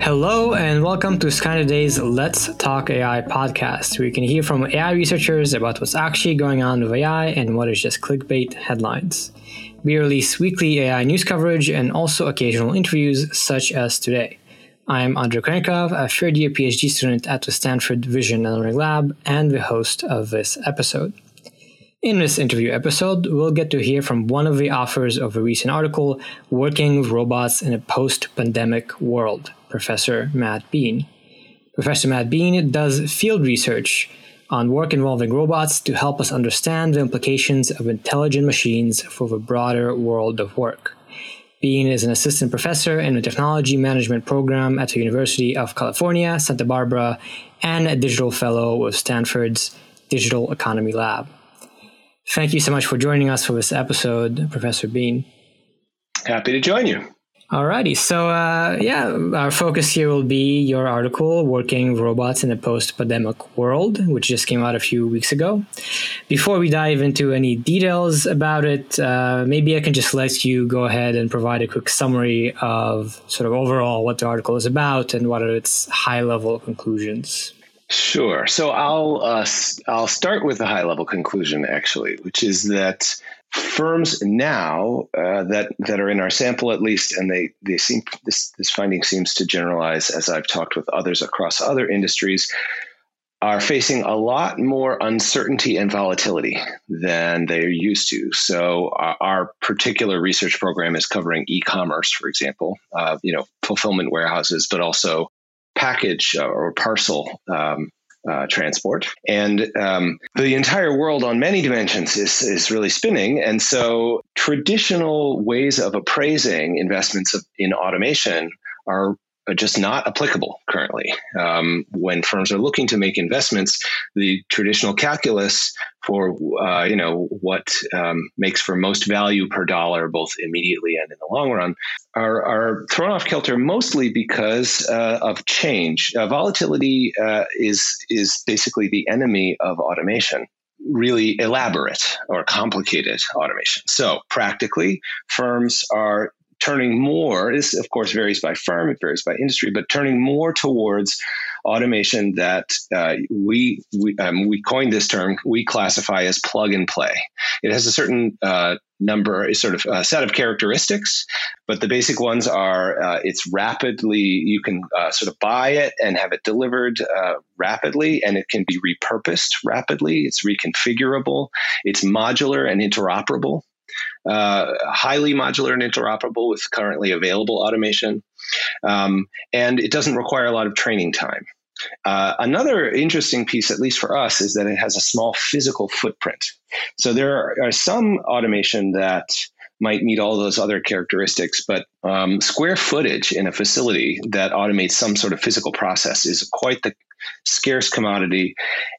Hello and welcome to Skynet Today's Let's Talk AI podcast, where you can hear from AI researchers about what's actually going on with AI and what is just clickbait headlines. We release weekly AI news coverage and also occasional interviews, such as today. I'm Andrei Kurenkov, a third year PhD student at the Stanford Vision and Learning Lab and the host of this episode. In this interview episode, we'll get to hear from one of the authors of a recent article, Working with Robots in a Post Pandemic World, Professor Matt Beane. Professor Matt Beane does field research on work involving robots to help us understand the implications of intelligent machines for the broader world of work. Beane is an assistant professor in the technology management program at the University of California, Santa Barbara, and a digital fellow with Stanford's Digital Economy Lab. Thank you so much for joining us for this episode, Professor Beane. Happy to join you. Alrighty, so uh, yeah, our focus here will be your article, Working Robots in a Post Pandemic World, which just came out a few weeks ago. Before we dive into any details about it, uh, maybe I can just let you go ahead and provide a quick summary of sort of overall what the article is about and what are its high level conclusions. Sure. So I'll uh, I'll start with the high level conclusion actually, which is that firms now uh, that that are in our sample at least, and they they seem this this finding seems to generalize as I've talked with others across other industries, are facing a lot more uncertainty and volatility than they're used to. So our, our particular research program is covering e-commerce, for example, uh, you know, fulfillment warehouses, but also package uh, or parcel um, uh, transport. And um, the entire world on many dimensions is, is really spinning. And so traditional ways of appraising investments in automation are just not applicable currently. Um, when firms are looking to make investments, the traditional calculus for uh, you know what um, makes for most value per dollar, both immediately and in the long run, are, are thrown off kilter mostly because uh, of change. Uh, volatility uh, is is basically the enemy of automation really elaborate or complicated automation. So, practically, firms are turning more, this of course varies by firm, it varies by industry, but turning more towards automation that uh, we we, um, we coined this term we classify as plug and play. It has a certain uh, number, a sort of a set of characteristics, but the basic ones are uh, it's rapidly you can uh, sort of buy it and have it delivered uh, rapidly, and it can be repurposed rapidly. It's reconfigurable. It's modular and interoperable uh, highly modular and interoperable with currently available automation. Um, and it doesn't require a lot of training time. Uh, another interesting piece, at least for us, is that it has a small physical footprint. So there are, are some automation that might meet all those other characteristics, but um, square footage in a facility that automates some sort of physical process is quite the scarce commodity.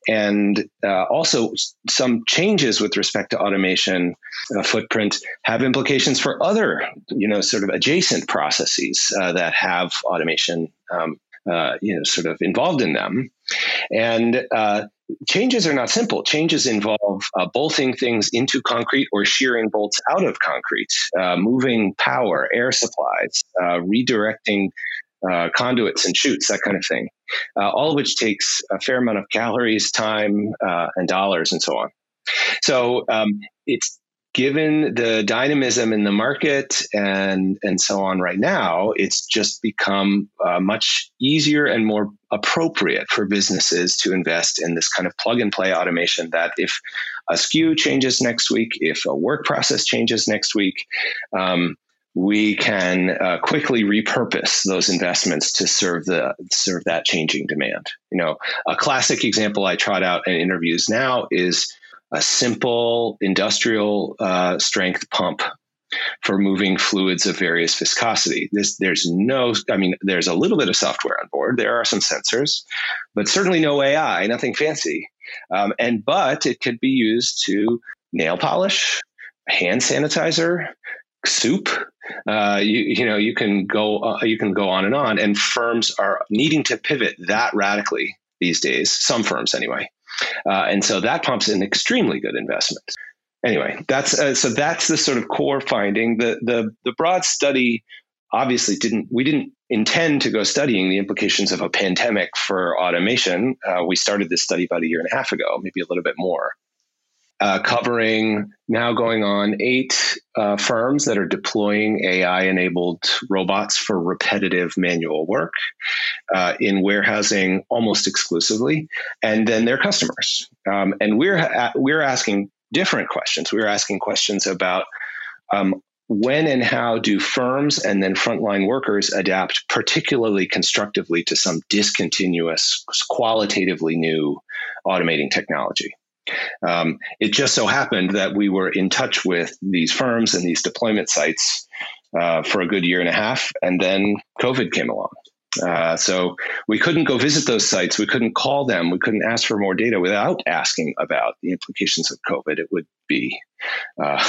And uh, also, some changes with respect to automation uh, footprint have implications for other, you know, sort of adjacent processes uh, that have automation, um, uh, you know, sort of involved in them. And uh, changes are not simple. Changes involve uh, bolting things into concrete or shearing bolts out of concrete, uh, moving power, air supplies, uh, redirecting uh, conduits and chutes, that kind of thing. Uh, all of which takes a fair amount of calories, time, uh, and dollars, and so on. So um, it's given the dynamism in the market and and so on right now, it's just become uh, much easier and more appropriate for businesses to invest in this kind of plug and play automation. That if a SKU changes next week, if a work process changes next week, um, we can uh, quickly repurpose those investments to serve the serve that changing demand. You know, a classic example I trot out in interviews now is a simple industrial uh, strength pump for moving fluids of various viscosity. This, there's no, I mean, there's a little bit of software on board. There are some sensors, but certainly no AI, nothing fancy. Um, and but it could be used to nail polish, hand sanitizer, soup. Uh, you, you know, you can go uh, you can go on and on, and firms are needing to pivot that radically these days. Some firms, anyway, uh, and so that pumps an extremely good investment. Anyway, that's uh, so that's the sort of core finding. The the the broad study obviously didn't we didn't intend to go studying the implications of a pandemic for automation. Uh, we started this study about a year and a half ago, maybe a little bit more uh, covering now going on eight uh, firms that are deploying AI enabled robots for repetitive manual work uh, in warehousing almost exclusively, and then their customers. Um, and we're, we're asking different questions. We're asking questions about um, when and how do firms and then frontline workers adapt particularly constructively to some discontinuous, qualitatively new automating technology? Um, it just so happened that we were in touch with these firms and these deployment sites uh, for a good year and a half, and then COVID came along. Uh, so we couldn't go visit those sites. We couldn't call them. We couldn't ask for more data without asking about the implications of COVID. It would be, uh,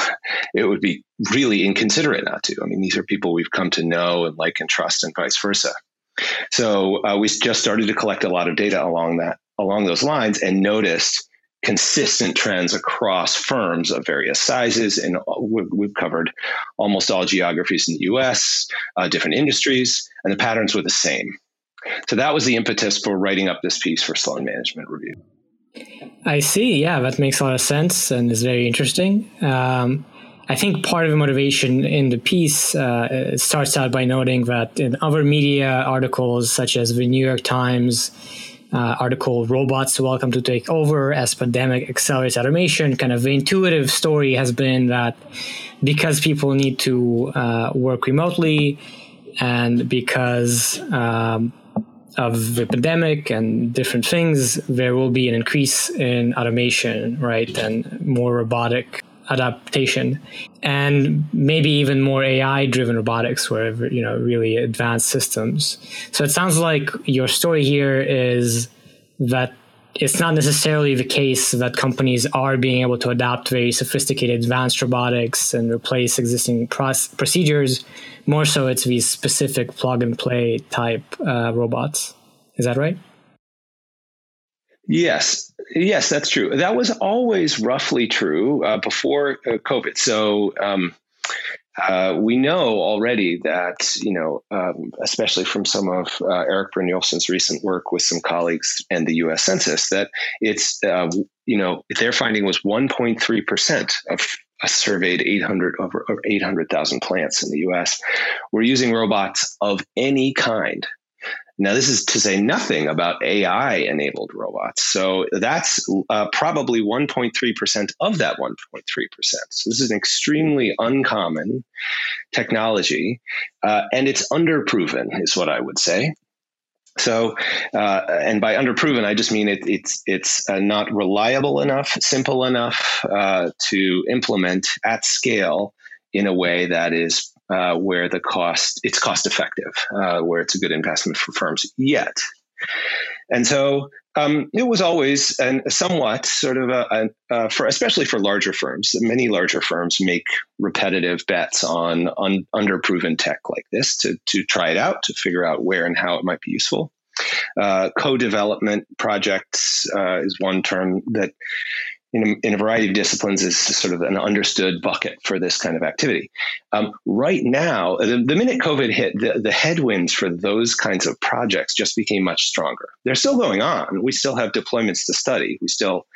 it would be really inconsiderate not to. I mean, these are people we've come to know and like and trust, and vice versa. So uh, we just started to collect a lot of data along that along those lines, and noticed consistent trends across firms of various sizes. And we've covered almost all geographies in the US, uh, different industries, and the patterns were the same. So that was the impetus for writing up this piece for Sloan Management Review. I see. Yeah, that makes a lot of sense and is very interesting. Um, I think part of the motivation in the piece uh, starts out by noting that in other media articles, such as the New York Times, uh, article robots welcome to take over as pandemic accelerates automation kind of the intuitive story has been that because people need to uh, work remotely and because um, of the pandemic and different things there will be an increase in automation right and more robotic adaptation and maybe even more AI driven robotics where you know really advanced systems. So it sounds like your story here is that it's not necessarily the case that companies are being able to adapt very sophisticated advanced robotics and replace existing procedures. More so, it's these specific plug and play type uh, robots. Is that right? Yes, yes, that's true. That was always roughly true uh, before uh, COVID. So um, uh, we know already that you know, um, especially from some of uh, Erik Brynjolfsson's recent work with some colleagues and the U.S. Census, that it's uh, you know their finding was 1.3 percent of surveyed 800 over 800,000 plants in the U.S. were using robots of any kind now, this is to say nothing about AI enabled robots. So that's uh, probably 1.3% of that 1.3%. So this is an extremely uncommon technology, uh, and it's underproven, is what I would say. So, uh, and by underproven, I just mean it, it's it's uh, not reliable enough, simple enough uh, to implement at scale in a way that is uh, where the cost it's cost effective, uh, where it's a good investment for firms yet. And so um, it was always and somewhat sort of a, a, for especially for larger firms. Many larger firms make repetitive bets on on underproven tech like this to to try it out to figure out where and how it might be useful. Uh, co-development projects uh, is one term that in a, in a, variety of disciplines is sort of an understood bucket for this kind of activity. Um, right now, the, the, minute COVID hit, the, the headwinds for those kinds of projects just became much stronger. They're still going on. We still have deployments to study. We still,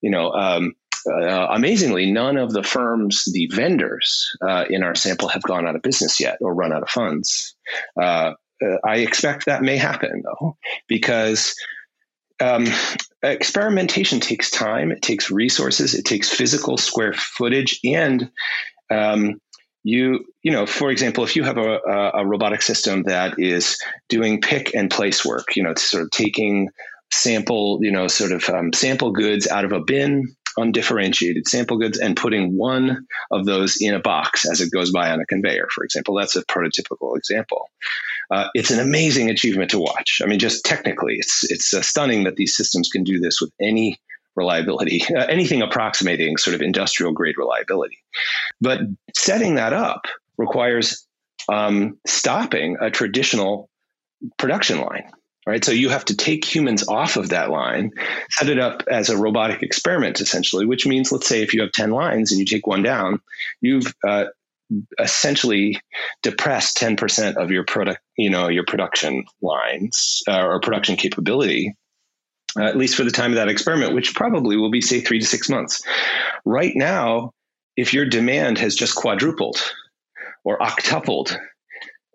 you know, um, uh, amazingly, none of the firms, the vendors uh, in our sample, have gone out of business yet or run out of funds. Uh, uh I expect that may happen though, because um, experimentation takes time, it takes resources, it takes physical square footage, and um, you you know for example if you have a, a, robotic system that is doing pick and place work you know sort of taking sample you know sort of um, sample goods out of a bin undifferentiated sample goods and putting one of those in a box as it goes by on a conveyor, for example. That's a prototypical example. Uh, it's an amazing achievement to watch. I mean, just technically, it's it's uh, stunning that these systems can do this with any reliability, uh, anything approximating sort of industrial grade reliability. But setting that up requires um, stopping a traditional production line right? So you have to take humans off of that line, set it up as a robotic experiment, essentially, which means, let's say, if you have 10 lines and you take one down, you've uh, essentially depress 10% of your product, you know, your production lines uh, or production capability. Uh, at least for the time of that experiment, which probably will be, say, three to six months. Right now, if your demand has just quadrupled or octupled,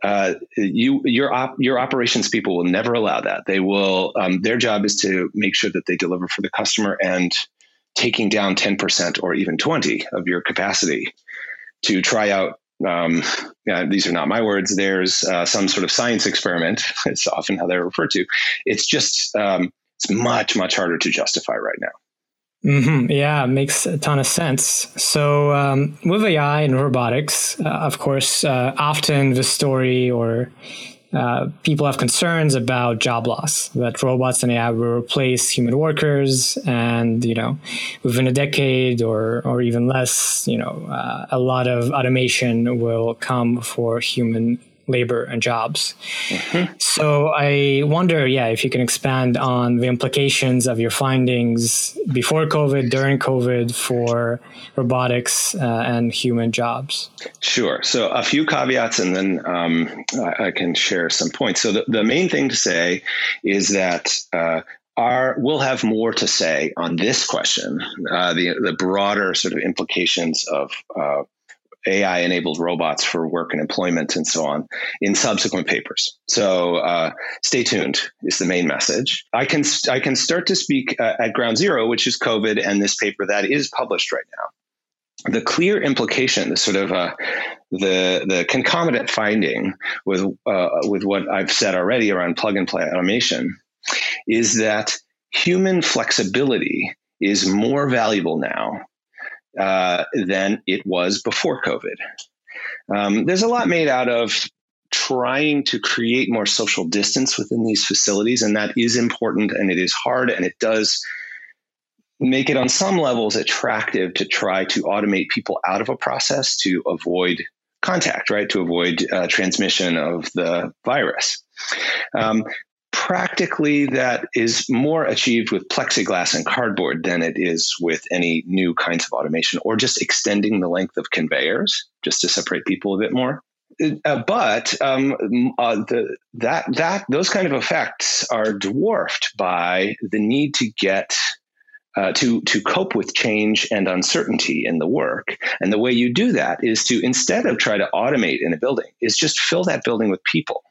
uh, you your op, your operations people will never allow that. They will. Um, their job is to make sure that they deliver for the customer and taking down ten percent or even twenty of your capacity to try out. Um, these are not my words. There's uh, some sort of science experiment. It's often how they're referred to. It's just um, it's much much harder to justify right now. Mm-hmm. Yeah, makes a ton of sense. So, um, with AI and robotics, uh, of course, uh, often the story or uh, people have concerns about job loss, that robots and AI will replace human workers, and you know, within a decade or or even less, you know, uh, a lot of automation will come for human labor and jobs. Mm-hmm. So I wonder, yeah, if you can expand on the implications of your findings before COVID, during COVID for robotics uh, and human jobs. Sure. So a few caveats, and then um, I, I, can share some points. So the, the main thing to say is that. Uh, are we'll have more to say on this question, uh, the the broader sort of implications of uh, AI enabled robots for work and employment and so on in subsequent papers. So uh, stay tuned is the main message. I can I can start to speak uh, at ground zero, which is COVID and this paper that is published right now. The clear implication, the sort of uh, the the concomitant finding with uh, with what I've said already around plug and play automation, is that human flexibility is more valuable now uh, than it was before COVID. Um, there's a lot made out of trying to create more social distance within these facilities, and that is important and it is hard and it does make it on some levels attractive to try to automate people out of a process to avoid contact, right? To avoid uh, transmission of the virus. Um, practically that is more achieved with plexiglass and cardboard than it is with any new kinds of automation or just extending the length of conveyors just to separate people a bit more. Uh, but um, uh, the, that that those kind of effects are dwarfed by the need to get uh, to to cope with change and uncertainty in the work. And the way you do that is to instead of try to automate in a building, is just fill that building with people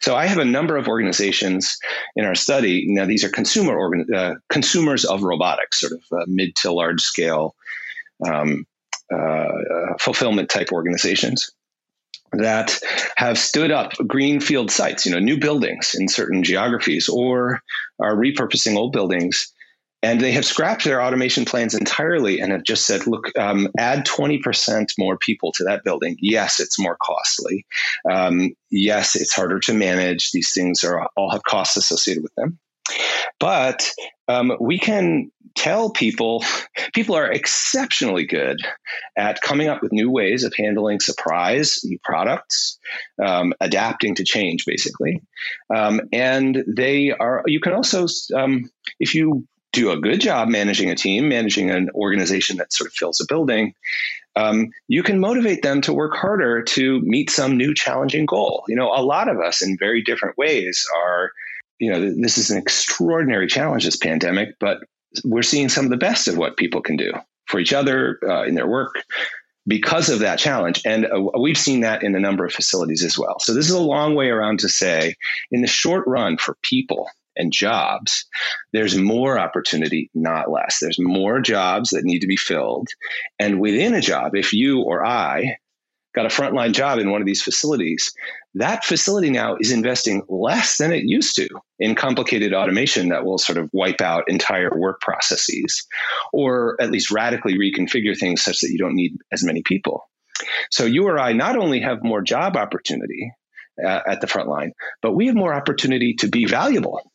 so I have a number of organizations in our study. Now these are consumer organ, uh, consumers of robotics, sort of uh, mid to large scale um, uh, fulfillment type organizations that have stood up greenfield sites, you know, new buildings in certain geographies, or are repurposing old buildings and they have scrapped their automation plans entirely and have just said, look, um, add 20% more people to that building. Yes, it's more costly. Um, yes, it's harder to manage. These things are all have costs associated with them. But um, we can tell people, people are exceptionally good at coming up with new ways of handling surprise, new products, um, adapting to change, basically. Um, and they are, you can also, um, if you do a good job managing a team, managing an organization that sort of fills a building, um, you can motivate them to work harder to meet some new challenging goal. You know, a lot of us in very different ways are, you know, this is an extraordinary challenge, this pandemic, but we're seeing some of the best of what people can do for each other uh, in their work because of that challenge. And uh, we've seen that in a number of facilities as well. So this is a long way around to say, in the short run for people, and jobs, there's more opportunity, not less. There's more jobs that need to be filled. And within a job, if you or I got a frontline job in one of these facilities, that facility now is investing less than it used to in complicated automation that will sort of wipe out entire work processes or at least radically reconfigure things such that you don't need as many people. So you or I not only have more job opportunity uh, at the front line, but we have more opportunity to be valuable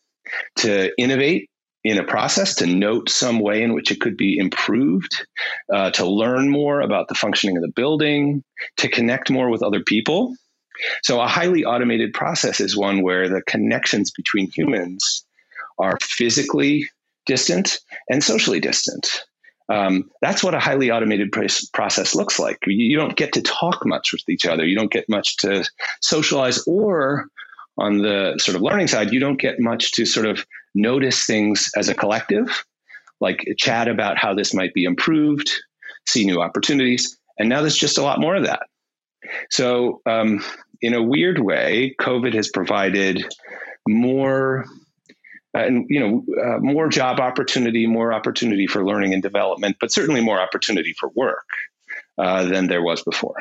to innovate in a process, to note some way in which it could be improved, uh, to learn more about the functioning of the building, to connect more with other people. So, a highly automated process is one where the connections between humans are physically distant and socially distant. Um, that's what a highly automated process looks like. You, you don't get to talk much with each other. You don't get much to socialize, or on the sort of learning side, you don't get much to sort of notice things as a collective, like chat about how this might be improved, see new opportunities. And now there's just a lot more of that. So, um, in a weird way, COVID has provided more uh, and you know uh, more job opportunity, more opportunity for learning and development, but certainly more opportunity for work uh, than there was before.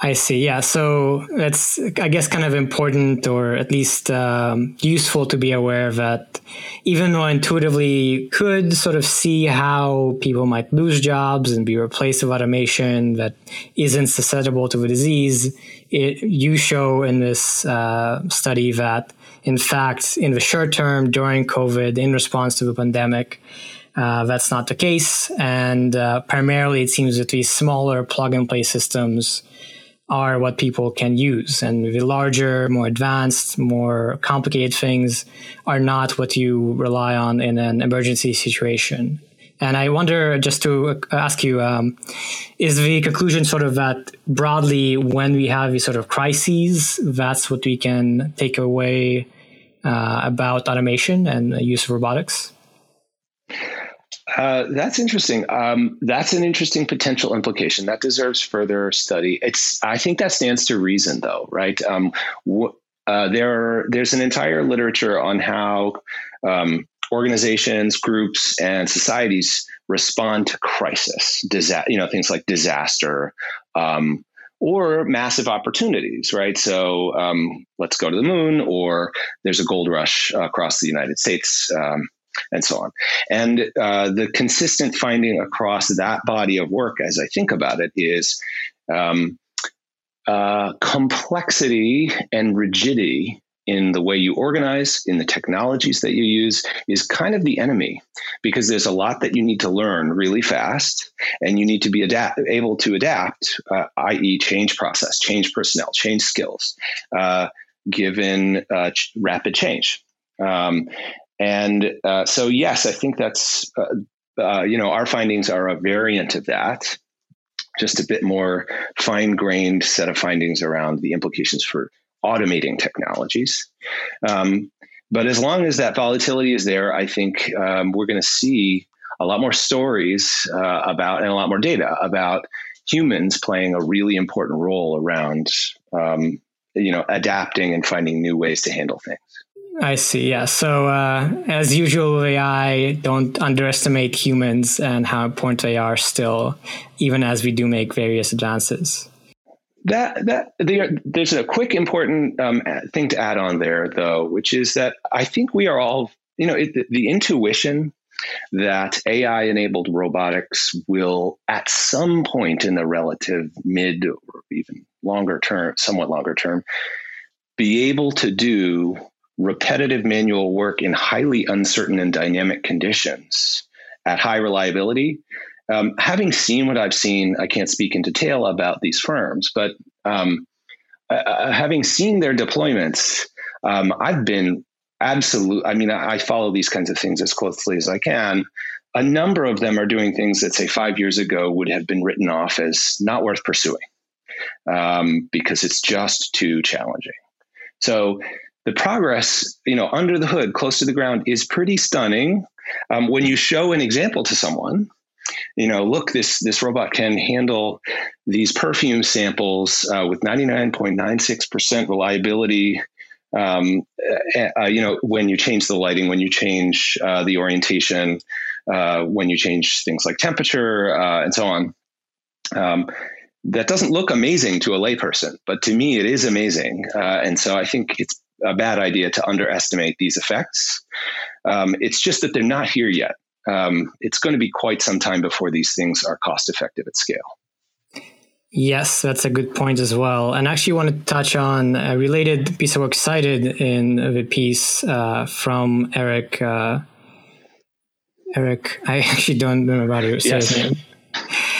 I see. Yeah. So that's, I guess, kind of important or at least um, useful to be aware that even though intuitively could sort of see how people might lose jobs and be replaced with automation that isn't susceptible to the disease, it, you show in this uh, study that, in fact, in the short term during COVID, in response to the pandemic, uh, that's not the case. And uh, primarily, it seems that these smaller plug and play systems are what people can use. And the larger, more advanced, more complicated things are not what you rely on in an emergency situation. And I wonder, just to ask you, um, is the conclusion sort of that broadly, when we have these sort of crises, that's what we can take away uh, about automation and use of robotics? Uh, that's interesting. Um, that's an interesting potential implication that deserves further study. It's I think that stands to reason, though, right? Um, wh- uh, there, there's an entire literature on how um, organizations, groups, and societies respond to crisis, disa- you know, things like disaster, um, or massive opportunities, right? So um, let's go to the moon, or there's a gold rush across the United States. Um, and so on. And uh, the consistent finding across that body of work, as I think about it, is um, uh, complexity and rigidity in the way you organize, in the technologies that you use, is kind of the enemy because there's a lot that you need to learn really fast and you need to be adapt- able to adapt, uh, i.e., change process, change personnel, change skills, uh, given uh, ch- rapid change. Um, and uh, so, yes, I think that's, uh, uh, you know, our findings are a variant of that, just a bit more fine grained set of findings around the implications for automating technologies. Um, but as long as that volatility is there, I think um, we're going to see a lot more stories uh, about and a lot more data about humans playing a really important role around, um, you know, adapting and finding new ways to handle things. I see. Yeah. So, uh, as usual, AI don't underestimate humans and how important they are still, even as we do make various advances. That that there's a quick important um, thing to add on there, though, which is that I think we are all, you know, it, the, the intuition that AI enabled robotics will, at some point in the relative mid or even longer term, somewhat longer term, be able to do repetitive manual work in highly uncertain and dynamic conditions at high reliability. Um, having seen what I've seen, I can't speak in detail about these firms, but um, uh, uh having seen their deployments, um, I've been absolute. I mean, I, I follow these kinds of things as closely as I can. A number of them are doing things that, say, five years ago would have been written off as not worth pursuing um, because it's just too challenging. So the progress, you know, under the hood, close to the ground, is pretty stunning. Um, when you show an example to someone, you know, look, this this robot can handle these perfume samples uh, with 99.96% reliability. Um, uh, you know, when you change the lighting, when you change uh, the orientation, uh, when you change things like temperature uh, and so on. Um, that doesn't look amazing to a layperson, but to me, it is amazing. Uh, and so I think it's a bad idea to underestimate these effects. Um, it's just that they're not here yet. Um, it's going to be quite some time before these things are cost effective at scale. Yes, that's a good point as well. And I actually want to touch on a related piece of work cited in the piece uh, from Erik. Uh, Erik, I actually don't remember how to say yes. his name.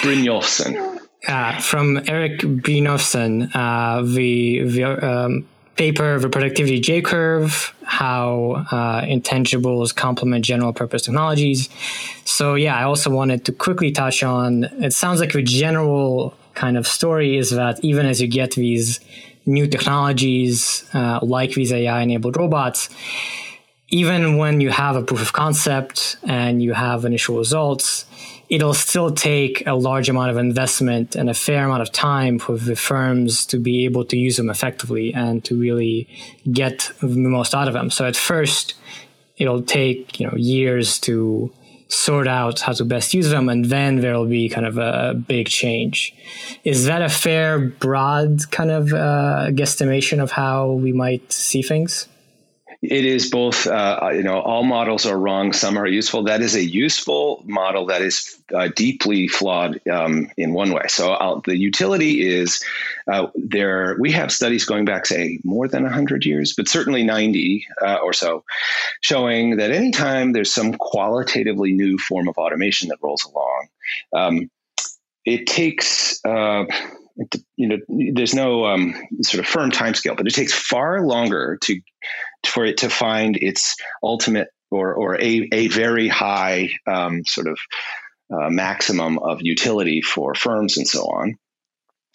Brynjolfsson. Uh, from Erik Brynjolfsson, uh, the, the um, paper, the productivity J curve, how uh, intangibles complement general purpose technologies. So, yeah, I also wanted to quickly touch on it sounds like a general kind of story is that even as you get these new technologies uh, like these AI enabled robots, even when you have a proof of concept and you have initial results, it'll still take a large amount of investment and a fair amount of time for the firms to be able to use them effectively and to really get the most out of them. So at first, it'll take you know years to sort out how to best use them, and then there'll be kind of a big change. Is that a fair, broad kind of uh, guesstimation of how we might see things? It is both uh, you know all models are wrong some are useful. That is a useful model that is uh, deeply flawed um, in one way. So I'll, the utility is uh, there we have studies going back say more than 100 years but certainly 90 uh, or so showing that anytime there's some qualitatively new form of automation that rolls along um, it takes uh, you know, there's no um, sort of firm timescale, but it takes far longer to for it to find its ultimate or or a a very high um, sort of uh, maximum of utility for firms and so on.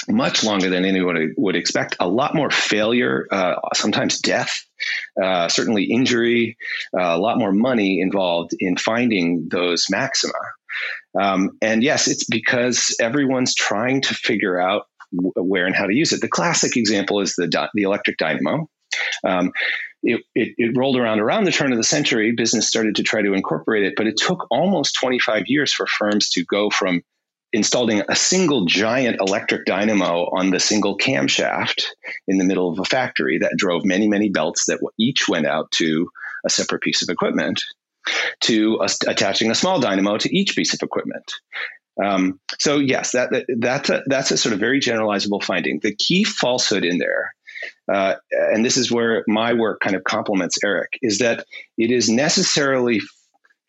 Much longer than anyone would expect. A lot more failure, uh, sometimes death, uh, certainly injury, uh, a lot more money involved in finding those maxima. Um, and yes, it's because everyone's trying to figure out where and how to use it. The classic example is the the electric dynamo. Um, it, it, it, rolled around around the turn of the century. Business started to try to incorporate it, but it took almost 25 years for firms to go from installing a single giant electric dynamo on the single camshaft in the middle of a factory that drove many, many belts that each went out to a separate piece of equipment to attaching a small dynamo to each piece of equipment. Um, so yes, that, that that's a, that's a sort of very generalizable finding. The key falsehood in there, uh, and this is where my work kind of complements Erik, is that it is necessarily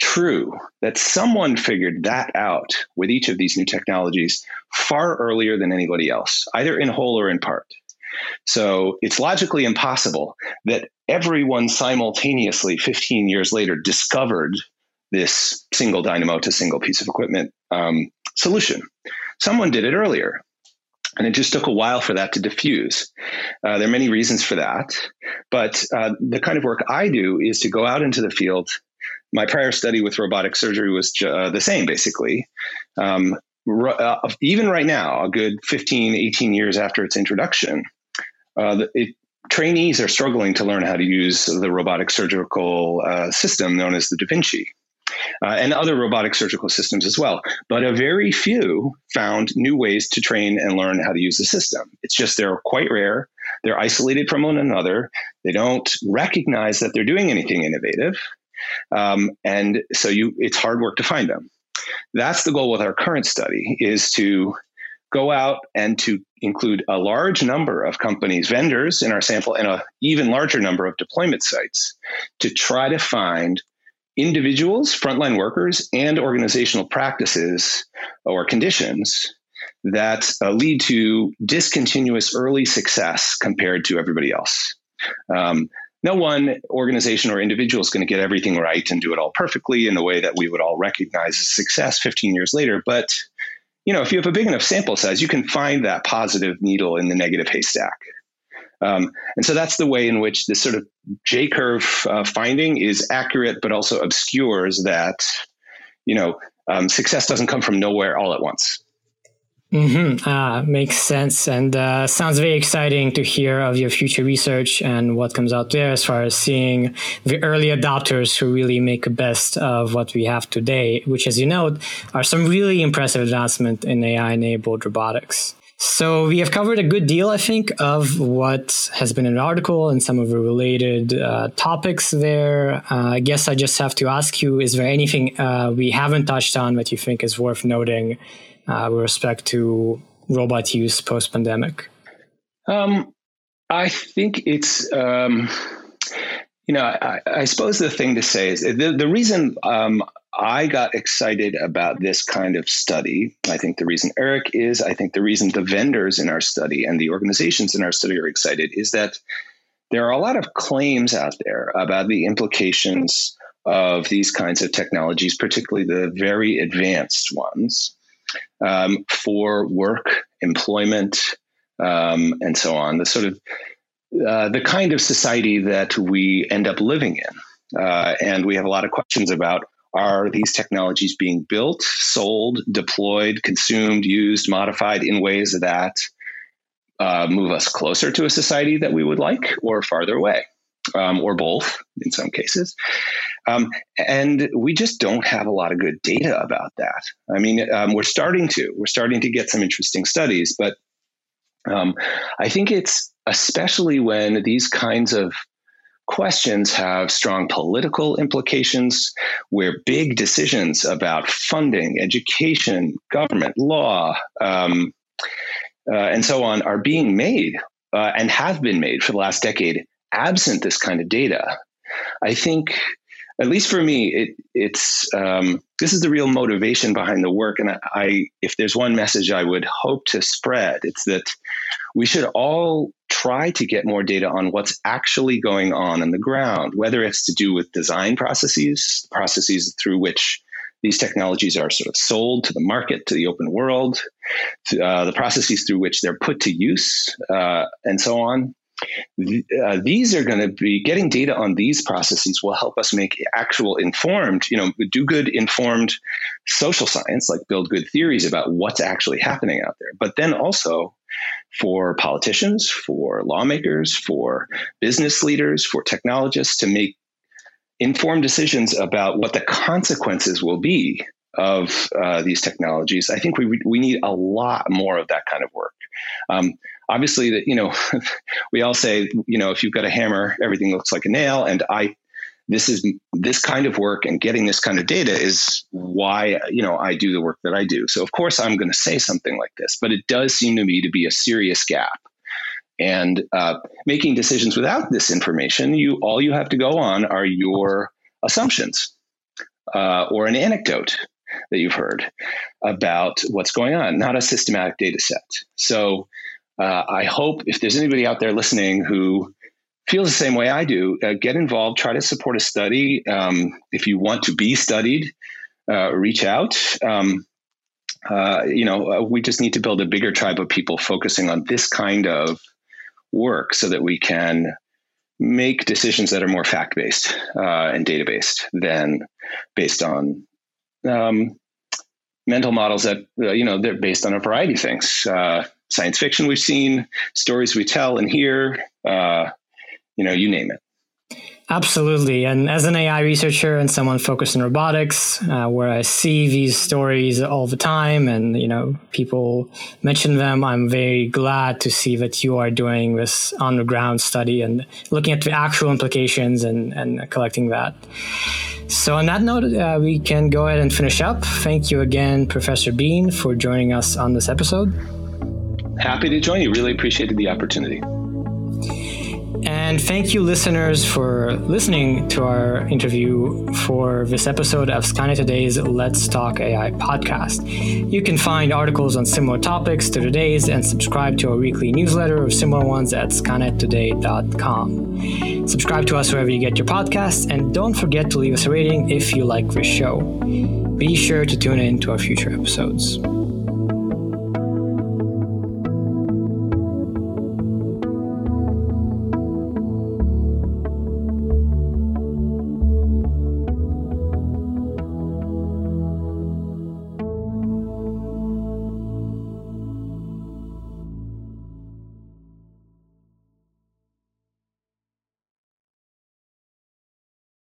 true that someone figured that out with each of these new technologies far earlier than anybody else, either in whole or in part. So it's logically impossible that everyone simultaneously, 15 years later, discovered this single dynamo to single piece of equipment um, solution. Someone did it earlier. And it just took a while for that to diffuse. Uh, there are many reasons for that. But uh, the kind of work I do is to go out into the field. My prior study with robotic surgery was uh, the same, basically. Um, uh, even right now, a good 15, 18 years after its introduction, uh, it, trainees are struggling to learn how to use the robotic surgical uh, system known as the Da Vinci uh, and other robotic surgical systems as well. But a very few found new ways to train and learn how to use the system. It's just they're quite rare. They're isolated from one another. They don't recognize that they're doing anything innovative. Um, and so you, it's hard work to find them. That's the goal with our current study is to go out and to include a large number of companies, vendors in our sample, and an even larger number of deployment sites to try to find individuals, frontline workers, and organizational practices or conditions that uh, lead to discontinuous early success compared to everybody else. Um, no one organization or individual is going to get everything right and do it all perfectly in a way that we would all recognize as success 15 years later. But you know, if you have a big enough sample size, you can find that positive needle in the negative haystack. Um, and so that's the way in which this sort of J curve uh, finding is accurate, but also obscures that, you know, um, success doesn't come from nowhere all at once. Mm-hmm. Ah, makes sense, and uh, sounds very exciting to hear of your future research and what comes out there as far as seeing the early adopters who really make the best of what we have today, which, as you know, are some really impressive advancement in AI-enabled robotics. So we have covered a good deal, I think, of what has been the article and some of the related uh, topics there. Uh, I guess I just have to ask you: Is there anything uh, we haven't touched on that you think is worth noting uh, with respect to robot use post pandemic? Um, I think it's. Um, you know, I, I, suppose the thing to say is the, the reason um, I got excited about this kind of study. I think the reason Erik is, I think the reason the vendors in our study and the organizations in our study are excited is that there are a lot of claims out there about the implications of these kinds of technologies, particularly the very advanced ones, um, for work, employment, um, and so on. The sort of uh, the kind of society that we end up living in, uh, and we have a lot of questions about are these technologies being built, sold, deployed, consumed, used, modified in ways that uh, move us closer to a society that we would like or farther away, um, or both in some cases. Um, and we just don't have a lot of good data about that. I mean, um, we're starting to. We're starting to get some interesting studies, but um, I think it's especially when these kinds of questions have strong political implications, where big decisions about funding, education, government, law, um, uh, and so on are being made uh, and have been made for the last decade absent this kind of data. I think, at least for me, it, it's um, this is the real motivation behind the work. And I, I, if there's one message I would hope to spread, it's that we should all try to get more data on what's actually going on on the ground, whether it's to do with design processes, processes through which these technologies are sort of sold to the market, to the open world, to, uh, the processes through which they're put to use, uh, and so on. Uh, these are going to be getting data on these processes will help us make actual informed, you know, do good informed social science, like build good theories about what's actually happening out there. But then also for politicians, for lawmakers, for business leaders, for technologists to make informed decisions about what the consequences will be of uh, these technologies. I think we we need a lot more of that kind of work. Um, obviously, that you know, we all say you know if you've got a hammer, everything looks like a nail, and I this is this kind of work and getting this kind of data is why you know I do the work that I do. So of course I'm going to say something like this, but it does seem to me to be a serious gap. And uh, making decisions without this information, you all you have to go on are your assumptions uh, or an anecdote that you've heard about what's going on, not a systematic data set. So uh, I hope if there's anybody out there listening who feels the same way I do, uh, get involved, try to support a study. Um, if you want to be studied, uh, reach out. Um, uh, you know, uh, we just need to build a bigger tribe of people focusing on this kind of work so that we can make decisions that are more fact based uh, and data based than based on um, mental models that, you know, they're based on a variety of things. Science fiction we've seen, stories we tell and hear, you know, you name it. Absolutely. And as an AI researcher and someone focused in robotics, uh, where I see these stories all the time and, you know, people mention them, I'm very glad to see that you are doing this on the ground study and looking at the actual implications and, and collecting that. So, on that note, uh, we can go ahead and finish up. Thank you again, Professor Beane, for joining us on this episode. Happy to join you. Really appreciated the opportunity. And thank you, listeners, for listening to our interview for this episode of Skynet Today's Let's Talk AI podcast. You can find articles on similar topics to today's and subscribe to our weekly newsletter of similar ones at skynettoday.com. Subscribe to us wherever you get your podcasts, and don't forget to leave us a rating if you like this show. Be sure to tune in to our future episodes.